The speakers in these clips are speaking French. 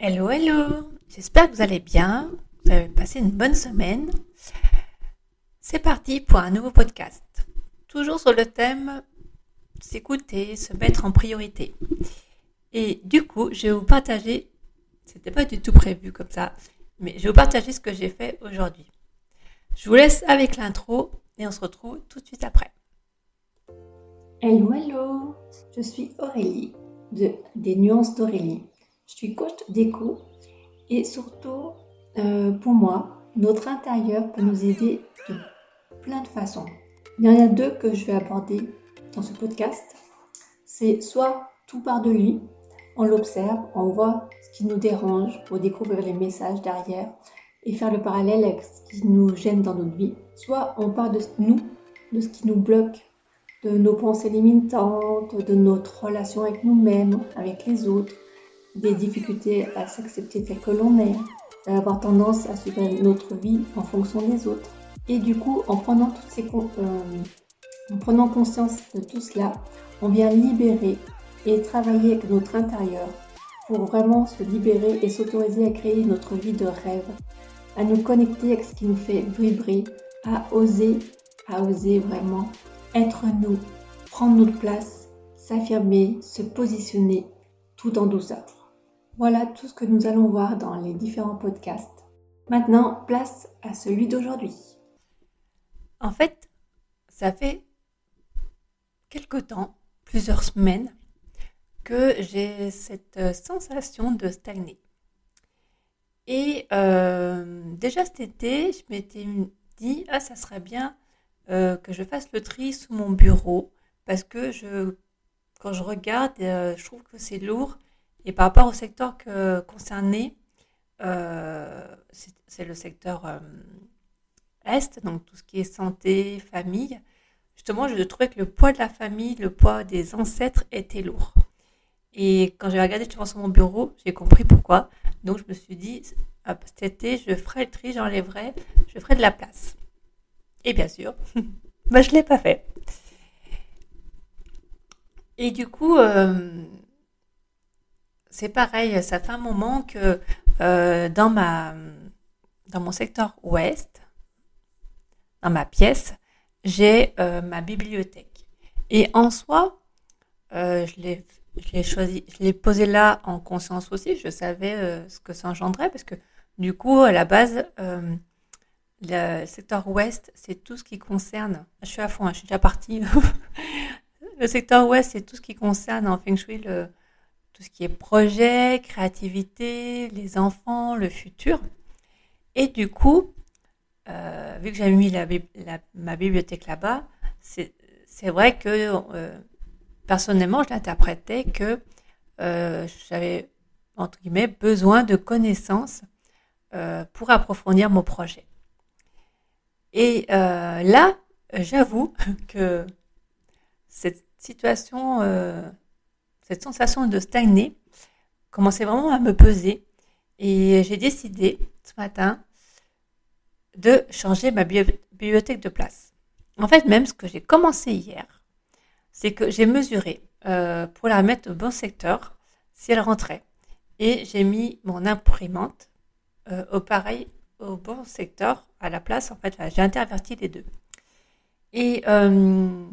Hello, hello J'espère que vous allez bien, vous avez passé une bonne semaine. C'est parti pour un nouveau podcast. Toujours sur le thème s'écouter, se mettre en priorité. Et du coup, je vais vous partager, c'était pas du tout prévu comme ça, mais je vais vous partager ce que j'ai fait aujourd'hui. Je vous laisse avec l'intro et on se retrouve tout de suite après. Hello, hello Je suis Aurélie de Des Nuances d'Aurélie. Je suis coach d'écho et surtout, euh, pour moi, notre intérieur peut nous aider de plein de façons. Il y en a deux que je vais aborder dans ce podcast. C'est soit tout part de lui, on l'observe, on voit ce qui nous dérange pour découvrir les messages derrière et faire le parallèle avec ce qui nous gêne dans notre vie. Soit on part de nous, de ce qui nous bloque, de nos pensées limitantes, de notre relation avec nous-mêmes, avec les autres, des difficultés à s'accepter tel que l'on est, avoir tendance à suivre notre vie en fonction des autres. Et du coup, en prenant, toutes ces, euh, en prenant conscience de tout cela, on vient libérer et travailler avec notre intérieur pour vraiment se libérer et s'autoriser à créer notre vie de rêve, à nous connecter avec ce qui nous fait vibrer, à oser, à oser vraiment être nous, prendre notre place, s'affirmer, se positionner tout en douceur. Voilà tout ce que nous allons voir dans les différents podcasts. Maintenant, place à celui d'aujourd'hui. En fait, ça fait quelque temps, plusieurs semaines, que j'ai cette euh, sensation de stagner. Et euh, déjà cet été, je m'étais dit, ah, ça serait bien euh, que je fasse le tri sous mon bureau, parce que je, quand je regarde, je trouve que c'est lourd et par rapport au secteur concerné, euh, c'est le secteur euh, Est, donc tout ce qui est santé, famille. Justement, je trouvais que le poids de la famille, le poids des ancêtres était lourd. Et quand j'ai regardé sur mon bureau, j'ai compris pourquoi. Donc je me suis dit, cet été, je ferai le tri, j'enlèverai, je ferai de la place. Et bien sûr, bah, je ne l'ai pas fait. Et du coup, euh, c'est pareil, ça fait un moment que euh, dans, ma, dans mon secteur ouest, dans ma pièce, j'ai euh, ma bibliothèque. Et en soi, euh, je l'ai choisi, je l'ai posé là en conscience aussi. Je savais ce que ça engendrait parce que du coup, à la base, le secteur ouest, c'est tout ce qui concerne. Je suis à fond, hein, je suis déjà partie. le secteur ouest, c'est tout ce qui concerne en feng shui le, tout ce qui est projet, créativité, les enfants, le futur. Et du coup, euh, vu que j'avais mis ma bibliothèque là-bas, c'est vrai que euh, personnellement, je l'interprétais que euh, j'avais, entre guillemets, besoin de connaissances pour approfondir mon projet. Et là, j'avoue que cette situation cette sensation de stagner commençait vraiment à me peser. Et j'ai décidé ce matin de changer ma bibliothèque de place. En fait, même ce que j'ai commencé hier, c'est que j'ai mesuré euh, pour la mettre au bon secteur si elle rentrait. Et j'ai mis mon imprimante euh, au pareil, au bon secteur, à la place. En fait, j'ai interverti les deux. Et, euh,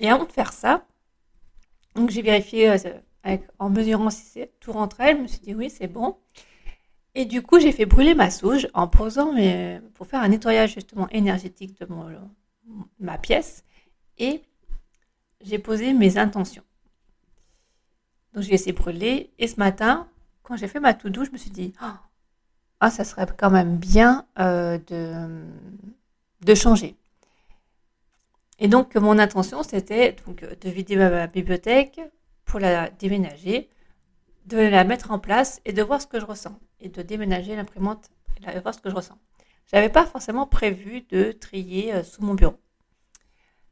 et avant de faire ça, donc j'ai vérifié euh, en mesurant si tout rentrait. Je me suis dit oui, c'est bon. Et du coup, j'ai fait brûler ma souge en posant mes, pour faire un nettoyage justement énergétique de mon, ma pièce. Et j'ai posé mes intentions. Donc j'ai laissé brûler. Et ce matin, quand j'ai fait ma tout douce, je me suis dit, ah, ah, ça serait quand même bien euh, de, de changer. Et donc, mon intention, c'était donc de vider ma bibliothèque pour la déménager, de la mettre en place et de voir ce que je ressens. Et de déménager l'imprimante et de voir ce que je ressens. Je n'avais pas forcément prévu de trier euh, sous mon bureau.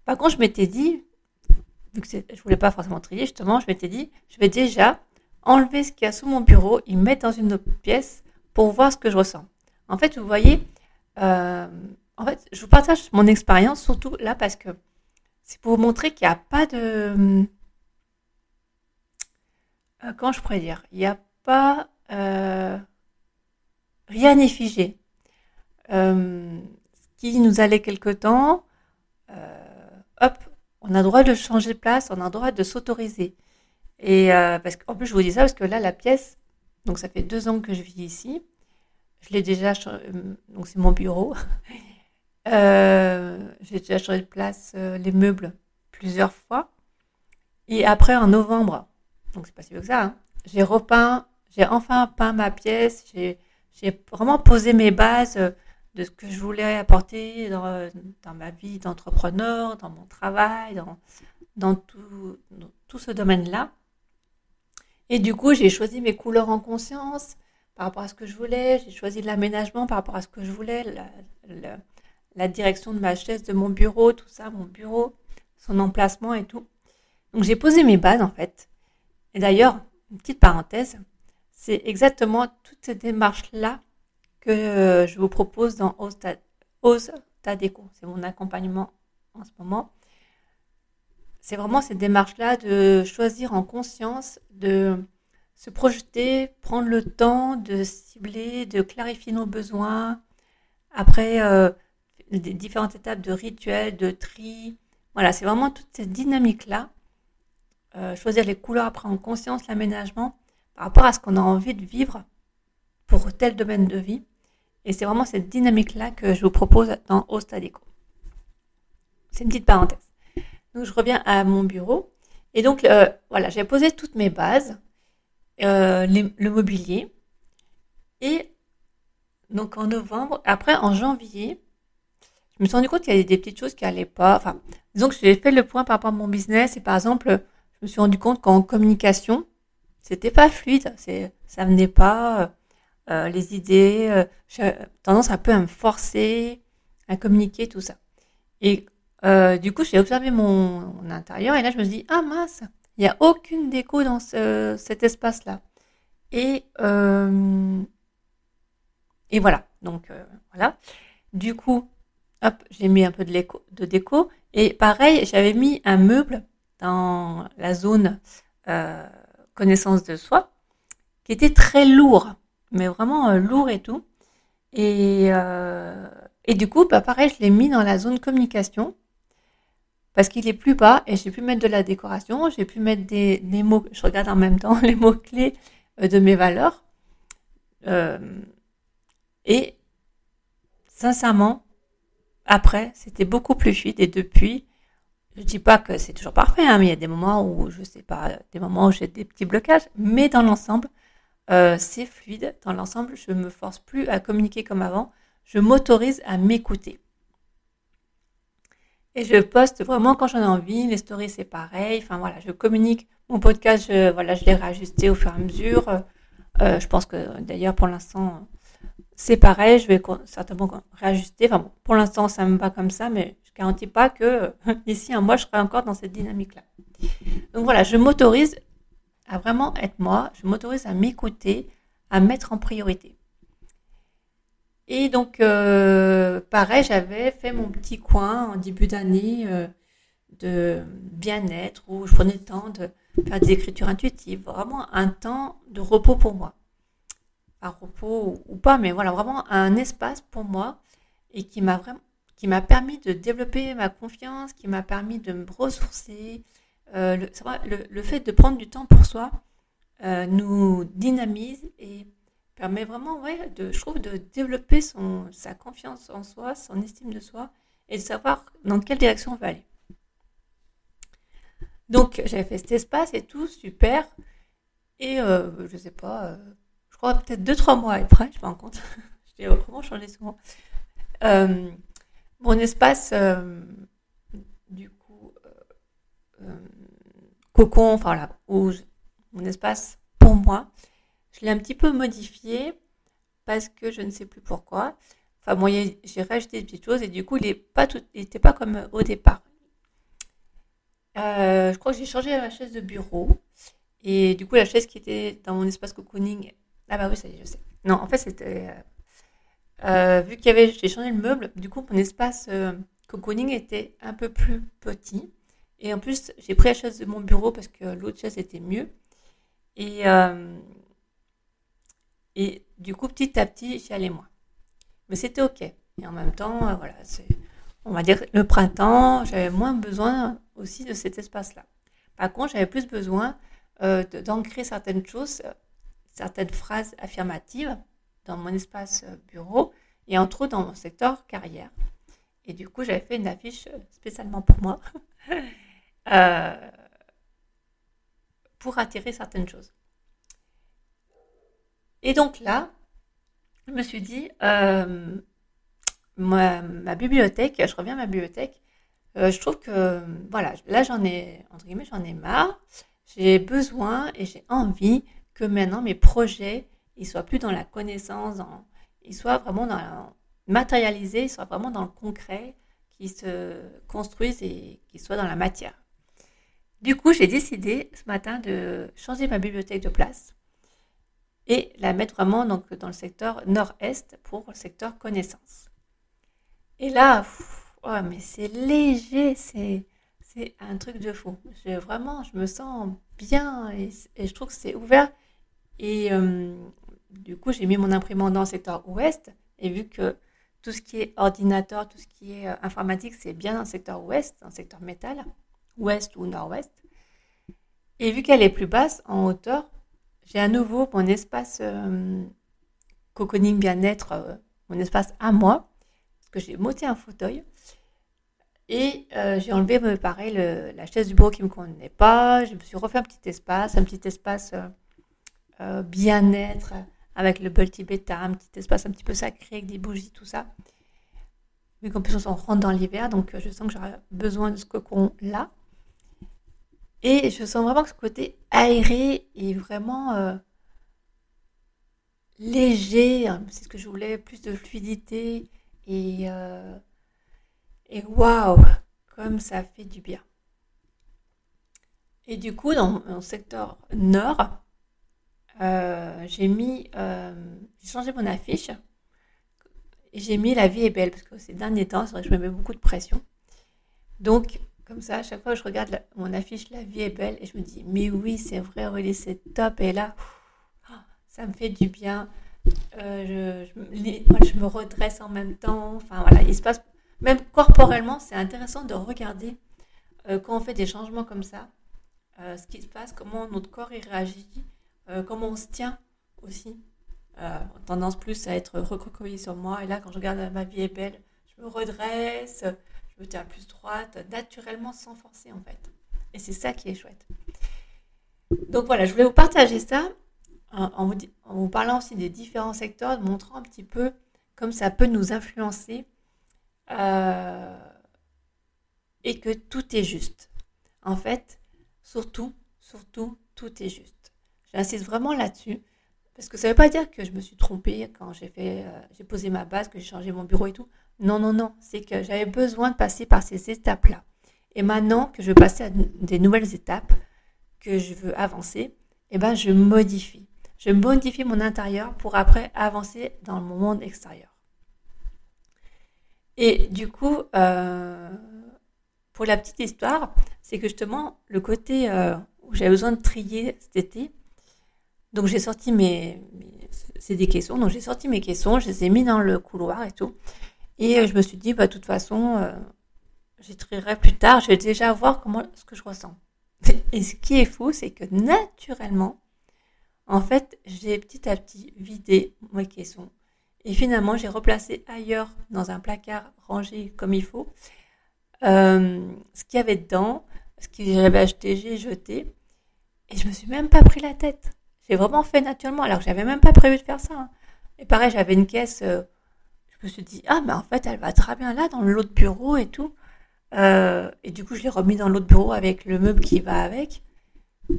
Par contre, je m'étais dit, vu que je ne voulais pas forcément trier, justement, je m'étais dit, je vais déjà enlever ce qu'il y a sous mon bureau et mettre dans une autre pièce pour voir ce que je ressens. En fait, vous voyez, euh, en fait, je vous partage mon expérience surtout là parce que c'est pour vous montrer qu'il n'y a pas de. Euh, comment je pourrais dire? Il n'y a pas rien n'est figé. ce qui nous allait quelque temps, hop, on a le droit de changer de place, on a le droit de s'autoriser. Et parce qu'en plus, je vous dis ça parce que là, la pièce, donc ça fait deux ans que je vis ici. Je l'ai déjà, donc c'est mon bureau. Euh, j'ai déjà changé de place euh, les meubles plusieurs fois. Et après, en novembre, donc c'est pas si vieux que ça, hein, j'ai repeint, j'ai enfin peint ma pièce, j'ai, vraiment posé mes bases euh, de ce que je voulais apporter dans, ma vie d'entrepreneur, dans mon travail, dans, tout, ce domaine-là. Et du coup, j'ai choisi mes couleurs en conscience par rapport à ce que je voulais, j'ai choisi l'aménagement par rapport à ce que je voulais, la, la direction de ma chaise, de mon bureau, tout ça, mon bureau, son emplacement et tout. Donc j'ai posé mes bases en fait. Et d'ailleurs, une petite parenthèse, c'est exactement toutes ces démarches-là que je vous propose dans Ose Tadeco. C'est mon accompagnement en ce moment. C'est vraiment ces démarches-là de choisir en conscience, de se projeter, prendre le temps de cibler, de clarifier nos besoins. Après, euh, des différentes étapes de rituel, de tri. Voilà, c'est vraiment toute cette dynamique-là. Euh, choisir les couleurs après en conscience, l'aménagement, par rapport à ce qu'on a envie de vivre pour tel domaine de vie. Et c'est vraiment cette dynamique-là que je vous propose dans Ostadico. C'est une petite parenthèse. Donc je reviens à mon bureau. Et donc euh, voilà, j'ai posé toutes mes bases, euh, le mobilier. Et donc en novembre, après en janvier, je me suis rendu compte qu'il y avait des petites choses qui allaient pas. Enfin, disons que j'ai fait le point par rapport à mon business et par exemple, je me suis rendu compte qu'en communication, c'était pas fluide, c'est, ça venait pas, euh, euh les idées, euh, j'ai tendance un peu à me forcer à communiquer tout ça. Et du coup, j'ai observé mon, intérieur et là, je me suis dit, ah mince, il n'y a aucune déco dans ce, cet espace-là. Et, et voilà, donc voilà. Du coup, hop, j'ai mis un peu de, déco. Et pareil, j'avais mis un meuble dans la zone euh, connaissance de soi, qui était très lourd, mais vraiment euh, lourd et tout. Et, euh, du coup, bah, pareil, je l'ai mis dans la zone communication, parce qu'il est plus bas, et j'ai pu mettre de la décoration, j'ai pu mettre des, des, mots, je regarde en même temps les mots-clés de mes valeurs. Et sincèrement, après, c'était beaucoup plus fluide et depuis, je dis pas que c'est toujours parfait, hein, mais il y a des moments où je sais pas, des moments où j'ai des petits blocages, mais dans l'ensemble, euh, c'est fluide. Dans l'ensemble, je me force plus à communiquer comme avant. Je m'autorise à m'écouter. Et je poste vraiment quand j'en ai envie. Les stories, c'est pareil. Enfin voilà, je communique. Mon podcast, je, voilà, je l'ai réajusté au fur et à mesure. Euh, je pense que d'ailleurs, pour l'instant, c'est pareil, je vais certainement réajuster. Enfin pour l'instant, ça me va comme ça, mais je garantis pas que d'ici un mois, je serai encore dans cette dynamique-là. Donc voilà, je m'autorise à vraiment être moi, je m'autorise à m'écouter, à mettre en priorité. Et donc, euh, pareil, j'avais fait mon petit coin en début d'année euh, de bien-être où je prenais le temps de faire des écritures intuitives, vraiment un temps de repos pour moi repos ou, pas, mais voilà, vraiment un espace pour moi et qui m'a vraiment qui m'a permis de développer ma confiance, qui m'a permis de me ressourcer. Euh, le, le, le, fait de prendre du temps pour soi euh, nous dynamise et permet vraiment, ouais, de, je trouve, de développer son, sa confiance en soi, son estime de soi et de savoir dans quelle direction on va aller. Donc, j'avais fait cet espace et tout, super. Et euh, je sais pas, euh, je crois peut-être deux, trois mois après, je me rends compte. je dis, comment changer souvent? Euh, Mon espace, euh, du coup, euh, cocon, enfin voilà, où mon espace pour moi, je l'ai un petit peu modifié parce que je ne sais plus pourquoi. Enfin, bon, j'ai rajouté des petites choses et du coup, il n'était pas, pas comme au départ. je crois que j'ai changé la chaise de bureau. Et du coup, la chaise qui était dans mon espace cocooning ah bah oui, ça y est, je sais. Non, en fait, c'était... Euh, euh, vu qu'il y avait... J'ai changé le meuble, du coup, mon espace euh, cocooning était un peu plus petit. Et en plus, j'ai pris la chaise de mon bureau parce que l'autre chaise était mieux. Et, Et du coup, petit à petit, j'y allais moins. Mais c'était OK. Et en même temps, euh, voilà, c'est, on va dire, le printemps, j'avais moins besoin aussi de cet espace-là. Par contre, j'avais plus besoin euh, d'ancrer certaines choses, euh, certaines phrases affirmatives dans mon espace bureau et entre autres dans mon secteur carrière. Et du coup, j'avais fait une affiche spécialement pour moi pour attirer certaines choses. Et donc là, je me suis dit, euh, ma, bibliothèque, je reviens à ma bibliothèque, euh, je trouve que, voilà, là j'en ai, entre guillemets, j'en ai marre. J'ai besoin et j'ai envie que maintenant mes projets, ils soient plus dans la connaissance, ils soient vraiment matérialisés, ils soient vraiment dans le concret, qu'ils se construisent et qu'ils soient dans la matière. Du coup, j'ai décidé ce matin de changer ma bibliothèque de place et la mettre vraiment donc, dans le secteur nord-est pour le secteur connaissance. Et là, oh, mais c'est léger, c'est, c'est un truc de fou. Je, vraiment, je me sens bien et, je trouve que c'est ouvert. Et euh, du coup, j'ai mis mon imprimante dans le secteur ouest et vu que tout ce qui est ordinateur, tout ce qui est euh, informatique, c'est bien dans le secteur ouest, dans le secteur métal, ouest ou nord-ouest. Et vu qu'elle est plus basse en hauteur, j'ai à nouveau mon espace euh, cocooning bien-être, euh, mon espace à moi, parce que j'ai monté un fauteuil. Et j'ai enlevé, pareil, la chaise du bureau qui ne me convenait pas. Je me suis refait un petit espace, un petit espace bien-être avec le bol tibétain, un petit espace un petit peu sacré avec des bougies, tout ça. Vu qu'en plus on rentre dans l'hiver, donc je sens que j'aurai besoin de ce cocon-là. Et je sens vraiment que ce côté aéré est vraiment euh, léger. Hein, c'est ce que je voulais, plus de fluidité. Et, euh, et waouh, comme ça fait du bien. Et du coup, dans mon secteur nord, euh, j'ai mis, j'ai changé mon affiche. Et j'ai mis La vie est belle parce que ces derniers temps, c'est vrai que je me mets beaucoup de pression. Donc, comme ça, à chaque fois que je regarde mon affiche La vie est belle et je me dis, mais oui, c'est vrai, Aurélie, c'est top. Et là, ça me fait du bien. Euh, je, moi, je me redresse en même temps. Enfin, voilà, il se passe, même corporellement, c'est intéressant de regarder euh, quand on fait des changements comme ça, euh, ce qui se passe, comment notre corps y réagit, comment on se tient aussi. tendance plus à être recroquevillé sur moi. Et là, quand je regarde Ma vie est belle, je me redresse je me tiens plus droite, naturellement sans forcer en fait. Et c'est ça qui est chouette. Donc voilà, je voulais vous partager ça en, vous, parlant aussi des différents secteurs, montrant un petit peu comme ça peut nous influencer euh, et que tout est juste. En fait, surtout, surtout, tout est juste. J'insiste vraiment là-dessus parce que ça ne veut pas dire que je me suis trompée quand j'ai fait, euh, j'ai posé ma base, que j'ai changé mon bureau et tout. Non, non, non. C'est que j'avais besoin de passer par ces étapes-là. Et maintenant que je veux passer à des nouvelles étapes, que je veux avancer, eh ben, je modifie. Je modifie mon intérieur pour après avancer dans mon monde extérieur. Et du coup, euh, pour la petite histoire, c'est que justement, le côté euh, où j'avais besoin de trier cet été, donc j'ai sorti mes, c'est des caissons, donc j'ai sorti mes caissons, je les ai mis dans le couloir et tout. Et euh, je me suis dit, bah, de toute façon, euh, j'y trierai plus tard, je vais déjà voir comment, ce que je ressens. Et ce qui est fou, c'est que naturellement, en fait, j'ai petit à petit vidé mes caissons. Et finalement, j'ai replacé ailleurs, dans un placard rangé comme il faut, euh, ce qu'il y avait dedans, ce que j'avais acheté, j'ai jeté. Et je me suis même pas pris la tête. J'ai vraiment fait naturellement, alors que j'avais même pas prévu de faire ça. Hein. Et pareil, j'avais une caisse, euh, je me suis dit, ah, mais en fait, elle va très bien là, dans l'autre bureau et tout. Euh, et du coup, je l'ai remis dans l'autre bureau avec le meuble qui va avec.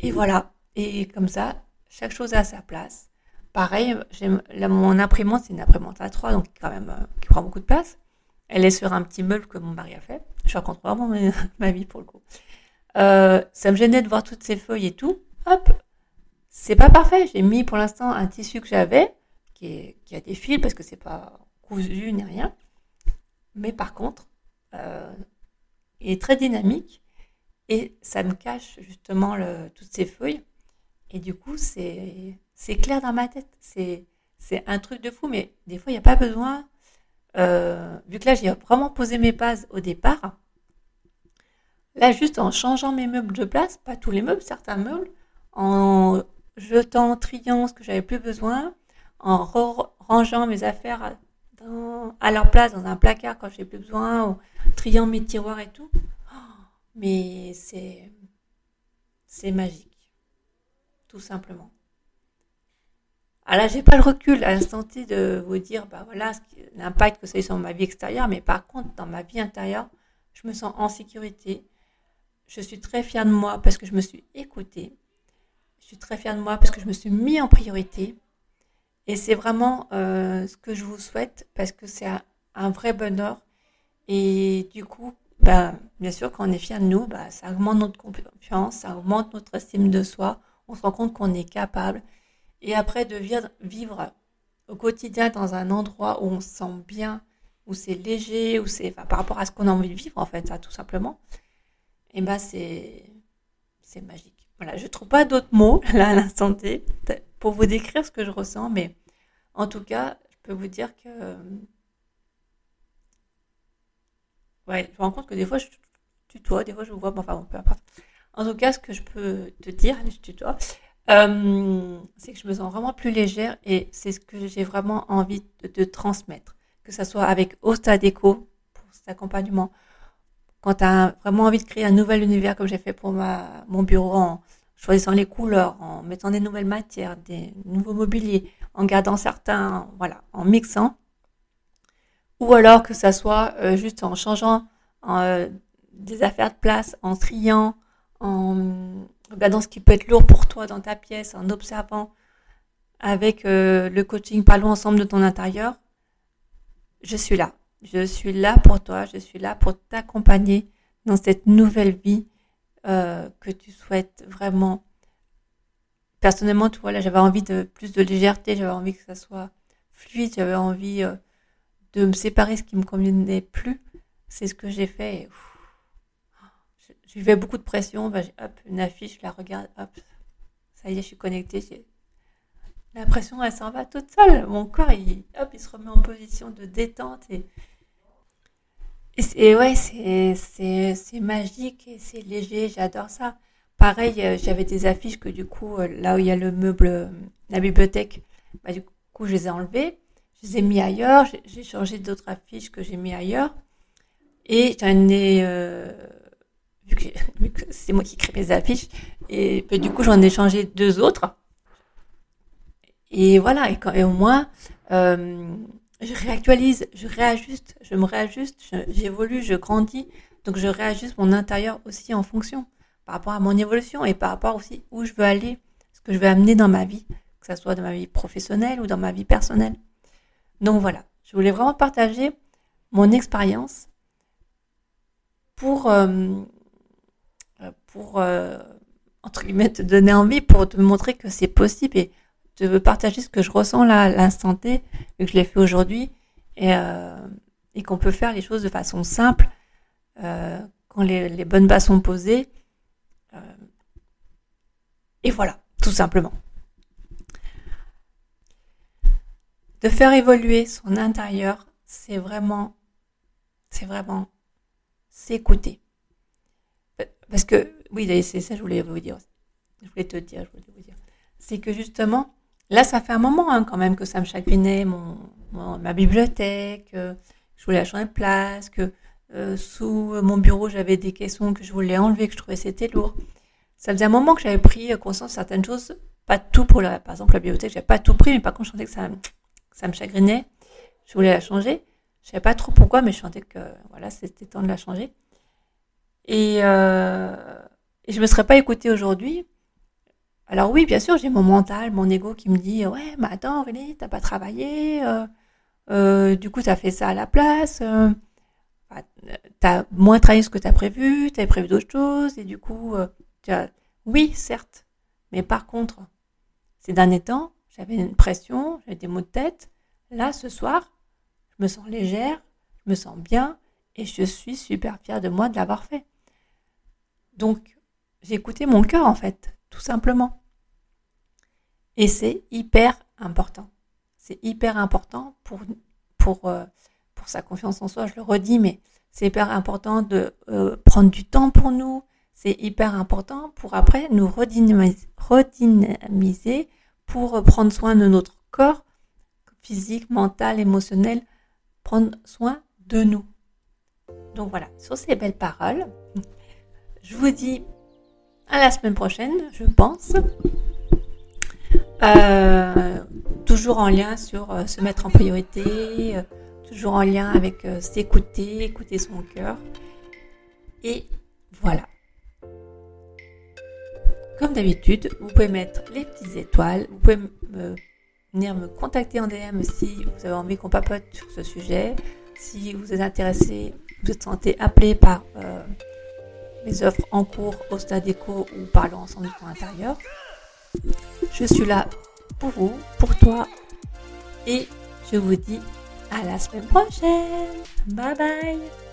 Et voilà. Et comme ça, chaque chose a sa place. Pareil, mon imprimante, c'est une imprimante à 3, donc quand même, euh, qui prend beaucoup de place. Elle est sur un petit meuble que mon mari a fait. Je raconte vraiment ma, vie pour le coup. ça me gênait de voir toutes ces feuilles et tout. Hop, c'est pas parfait. J'ai mis pour l'instant un tissu que j'avais, qui, a des fils parce que c'est pas cousu ni rien. Mais par contre, euh, il est très dynamique et ça me cache justement toutes ces feuilles. Et du coup, c'est clair dans ma tête. C'est un truc de fou, mais des fois, il n'y a pas besoin. Euh, vu que là, j'ai vraiment posé mes bases au départ. Là, juste en changeant mes meubles de place, pas tous les meubles, certains meubles, en jetant, triant ce que j'avais plus besoin, en rangeant mes affaires à leur place dans un placard quand j'ai plus besoin, ou triant mes tiroirs et tout. Oh, mais c'est c'est magique, tout simplement. Alors là, j'ai pas le recul à l'instant de vous dire, bah voilà, l'impact que ça a eu sur ma vie extérieure, mais par contre, dans ma vie intérieure, je me sens en sécurité. Je suis très fière de moi parce que je me suis écoutée. Je suis très fière de moi parce que je me suis mis en priorité. Et c'est vraiment euh, ce que je vous souhaite parce que c'est un, vrai bonheur. Et du coup, bah, bien sûr, quand on est fier de nous, bah, ça augmente notre confiance, ça augmente notre estime de soi. On se rend compte qu'on est capable. Et après, de vivre au quotidien dans un endroit où on se sent bien, où c'est léger, où c'est par rapport à ce qu'on a envie de vivre, en fait, ça, tout simplement, et eh ben c'est magique. Voilà, je trouve pas d'autres mots là à l'instant T pour vous décrire ce que je ressens, mais en tout cas, je peux vous dire que ouais, je me rends compte que des fois je tutoie, des fois je vous vois, bon, enfin bon, peu importe. En tout cas, ce que je peux te dire, je tutoie, euh, c'est que je me sens vraiment plus légère et c'est ce que j'ai vraiment envie de, transmettre. Que ce soit avec Ostadeco pour cet accompagnement, quand tu as vraiment envie de créer un nouvel univers comme j'ai fait pour mon bureau en choisissant les couleurs, en mettant des nouvelles matières, des nouveaux mobiliers, en gardant certains, voilà, en mixant. Ou alors que ça soit euh, juste en changeant euh, des affaires de place, en triant, en regardant ce qui peut être lourd pour toi dans ta pièce, en observant avec euh, le coaching Parlons ensemble de ton intérieur, je suis là. Je suis là pour toi, je suis là pour t'accompagner dans cette nouvelle vie euh, que tu souhaites vraiment. Personnellement, tu vois, là, j'avais envie de plus de légèreté, j'avais envie que ça soit fluide, j'avais envie euh, de me séparer ce qui me convenait plus. C'est ce que j'ai fait. Je vivais beaucoup de pression. Bah, hop, une affiche, je la regarde, hop, ça y est, je suis connectée. La pression, elle s'en va toute seule. Mon corps, il, hop, il se remet en position de détente. Et, et, ouais, c'est magique et c'est léger. J'adore ça. Pareil, euh, j'avais des affiches que du coup, euh, là où il y a le meuble, euh, la bibliothèque, bah, du coup, je les ai enlevées. Je les ai mis ailleurs. J'ai changé d'autres affiches que j'ai mis ailleurs. Et j'en ai vu que, c'est moi qui crée mes affiches. Et du coup, j'en ai changé deux autres. Et voilà, et, au moins, euh, je réactualise, je réajuste, je me réajuste, j'évolue, je, grandis. Donc, je réajuste mon intérieur aussi en fonction, par rapport à mon évolution et par rapport aussi où je veux aller, ce que je veux amener dans ma vie, que ce soit dans ma vie professionnelle ou dans ma vie personnelle. Donc voilà, je voulais vraiment partager mon expérience pour euh, pour, euh, entre guillemets, te donner envie, pour te montrer que c'est possible et te partager ce que je ressens là à l'instant T, vu que je l'ai fait aujourd'hui, et, euh, qu'on peut faire les choses de façon simple, euh, quand les, bonnes bases sont posées. et voilà, tout simplement. De faire évoluer son intérieur, c'est vraiment, c'est vraiment s'écouter. Parce que oui, c'est ça, je voulais vous dire. Je voulais te dire, je voulais vous dire. C'est que justement, là, ça fait un moment hein, quand même que ça me chagrinait, mon, ma bibliothèque, euh, je voulais changer de place, que euh, sous mon bureau, j'avais des caissons que je voulais enlever, que je trouvais c'était lourd. Ça faisait un moment que j'avais pris conscience de certaines choses, pas tout pour la, par exemple la bibliothèque, j'avais pas tout pris, mais par contre, je sentais que ça, ça me chagrinait. Je voulais la changer. Je savais pas trop pourquoi, mais je sentais que voilà, c'était temps de la changer. Et, euh, et je me serais pas écoutée aujourd'hui. Alors oui, bien sûr, j'ai mon mental, mon ego qui me dit ouais, mais attends, Aurélie, t'as pas travaillé, euh, euh, du coup, t'as fait ça à la place, euh, t'as moins travaillé ce que t'as prévu, t'avais prévu d'autres choses, et du coup, as... oui, certes, mais par contre, ces derniers temps, j'avais une pression, j'avais des maux de tête. Là, ce soir, je me sens légère, je me sens bien, et je suis super fière de moi de l'avoir fait. Donc, j'ai écouté mon cœur en fait, tout simplement. Et c'est hyper important. c'est hyper important euh, pour sa confiance en soi, je le redis, mais c'est hyper important de euh, prendre du temps pour nous, c'est hyper important pour après nous redynamiser pour prendre soin de notre corps physique, mental, émotionnel, prendre soin de nous. Donc voilà, sur ces belles paroles, je vous dis à la semaine prochaine, je pense. Euh, toujours en lien sur euh, se mettre en priorité, euh, toujours en lien avec s'écouter, écouter son cœur. Et voilà. Comme d'habitude, vous pouvez mettre les petites étoiles, vous pouvez venir me contacter en DM si vous avez envie qu'on papote sur ce sujet, si vous êtes intéressé, vous êtes sentez appelé par mes offres en cours au stade éco ou parlons ensemble du temps intérieur. Je suis là pour vous, pour toi. Et je vous dis à la semaine prochaine. Bye bye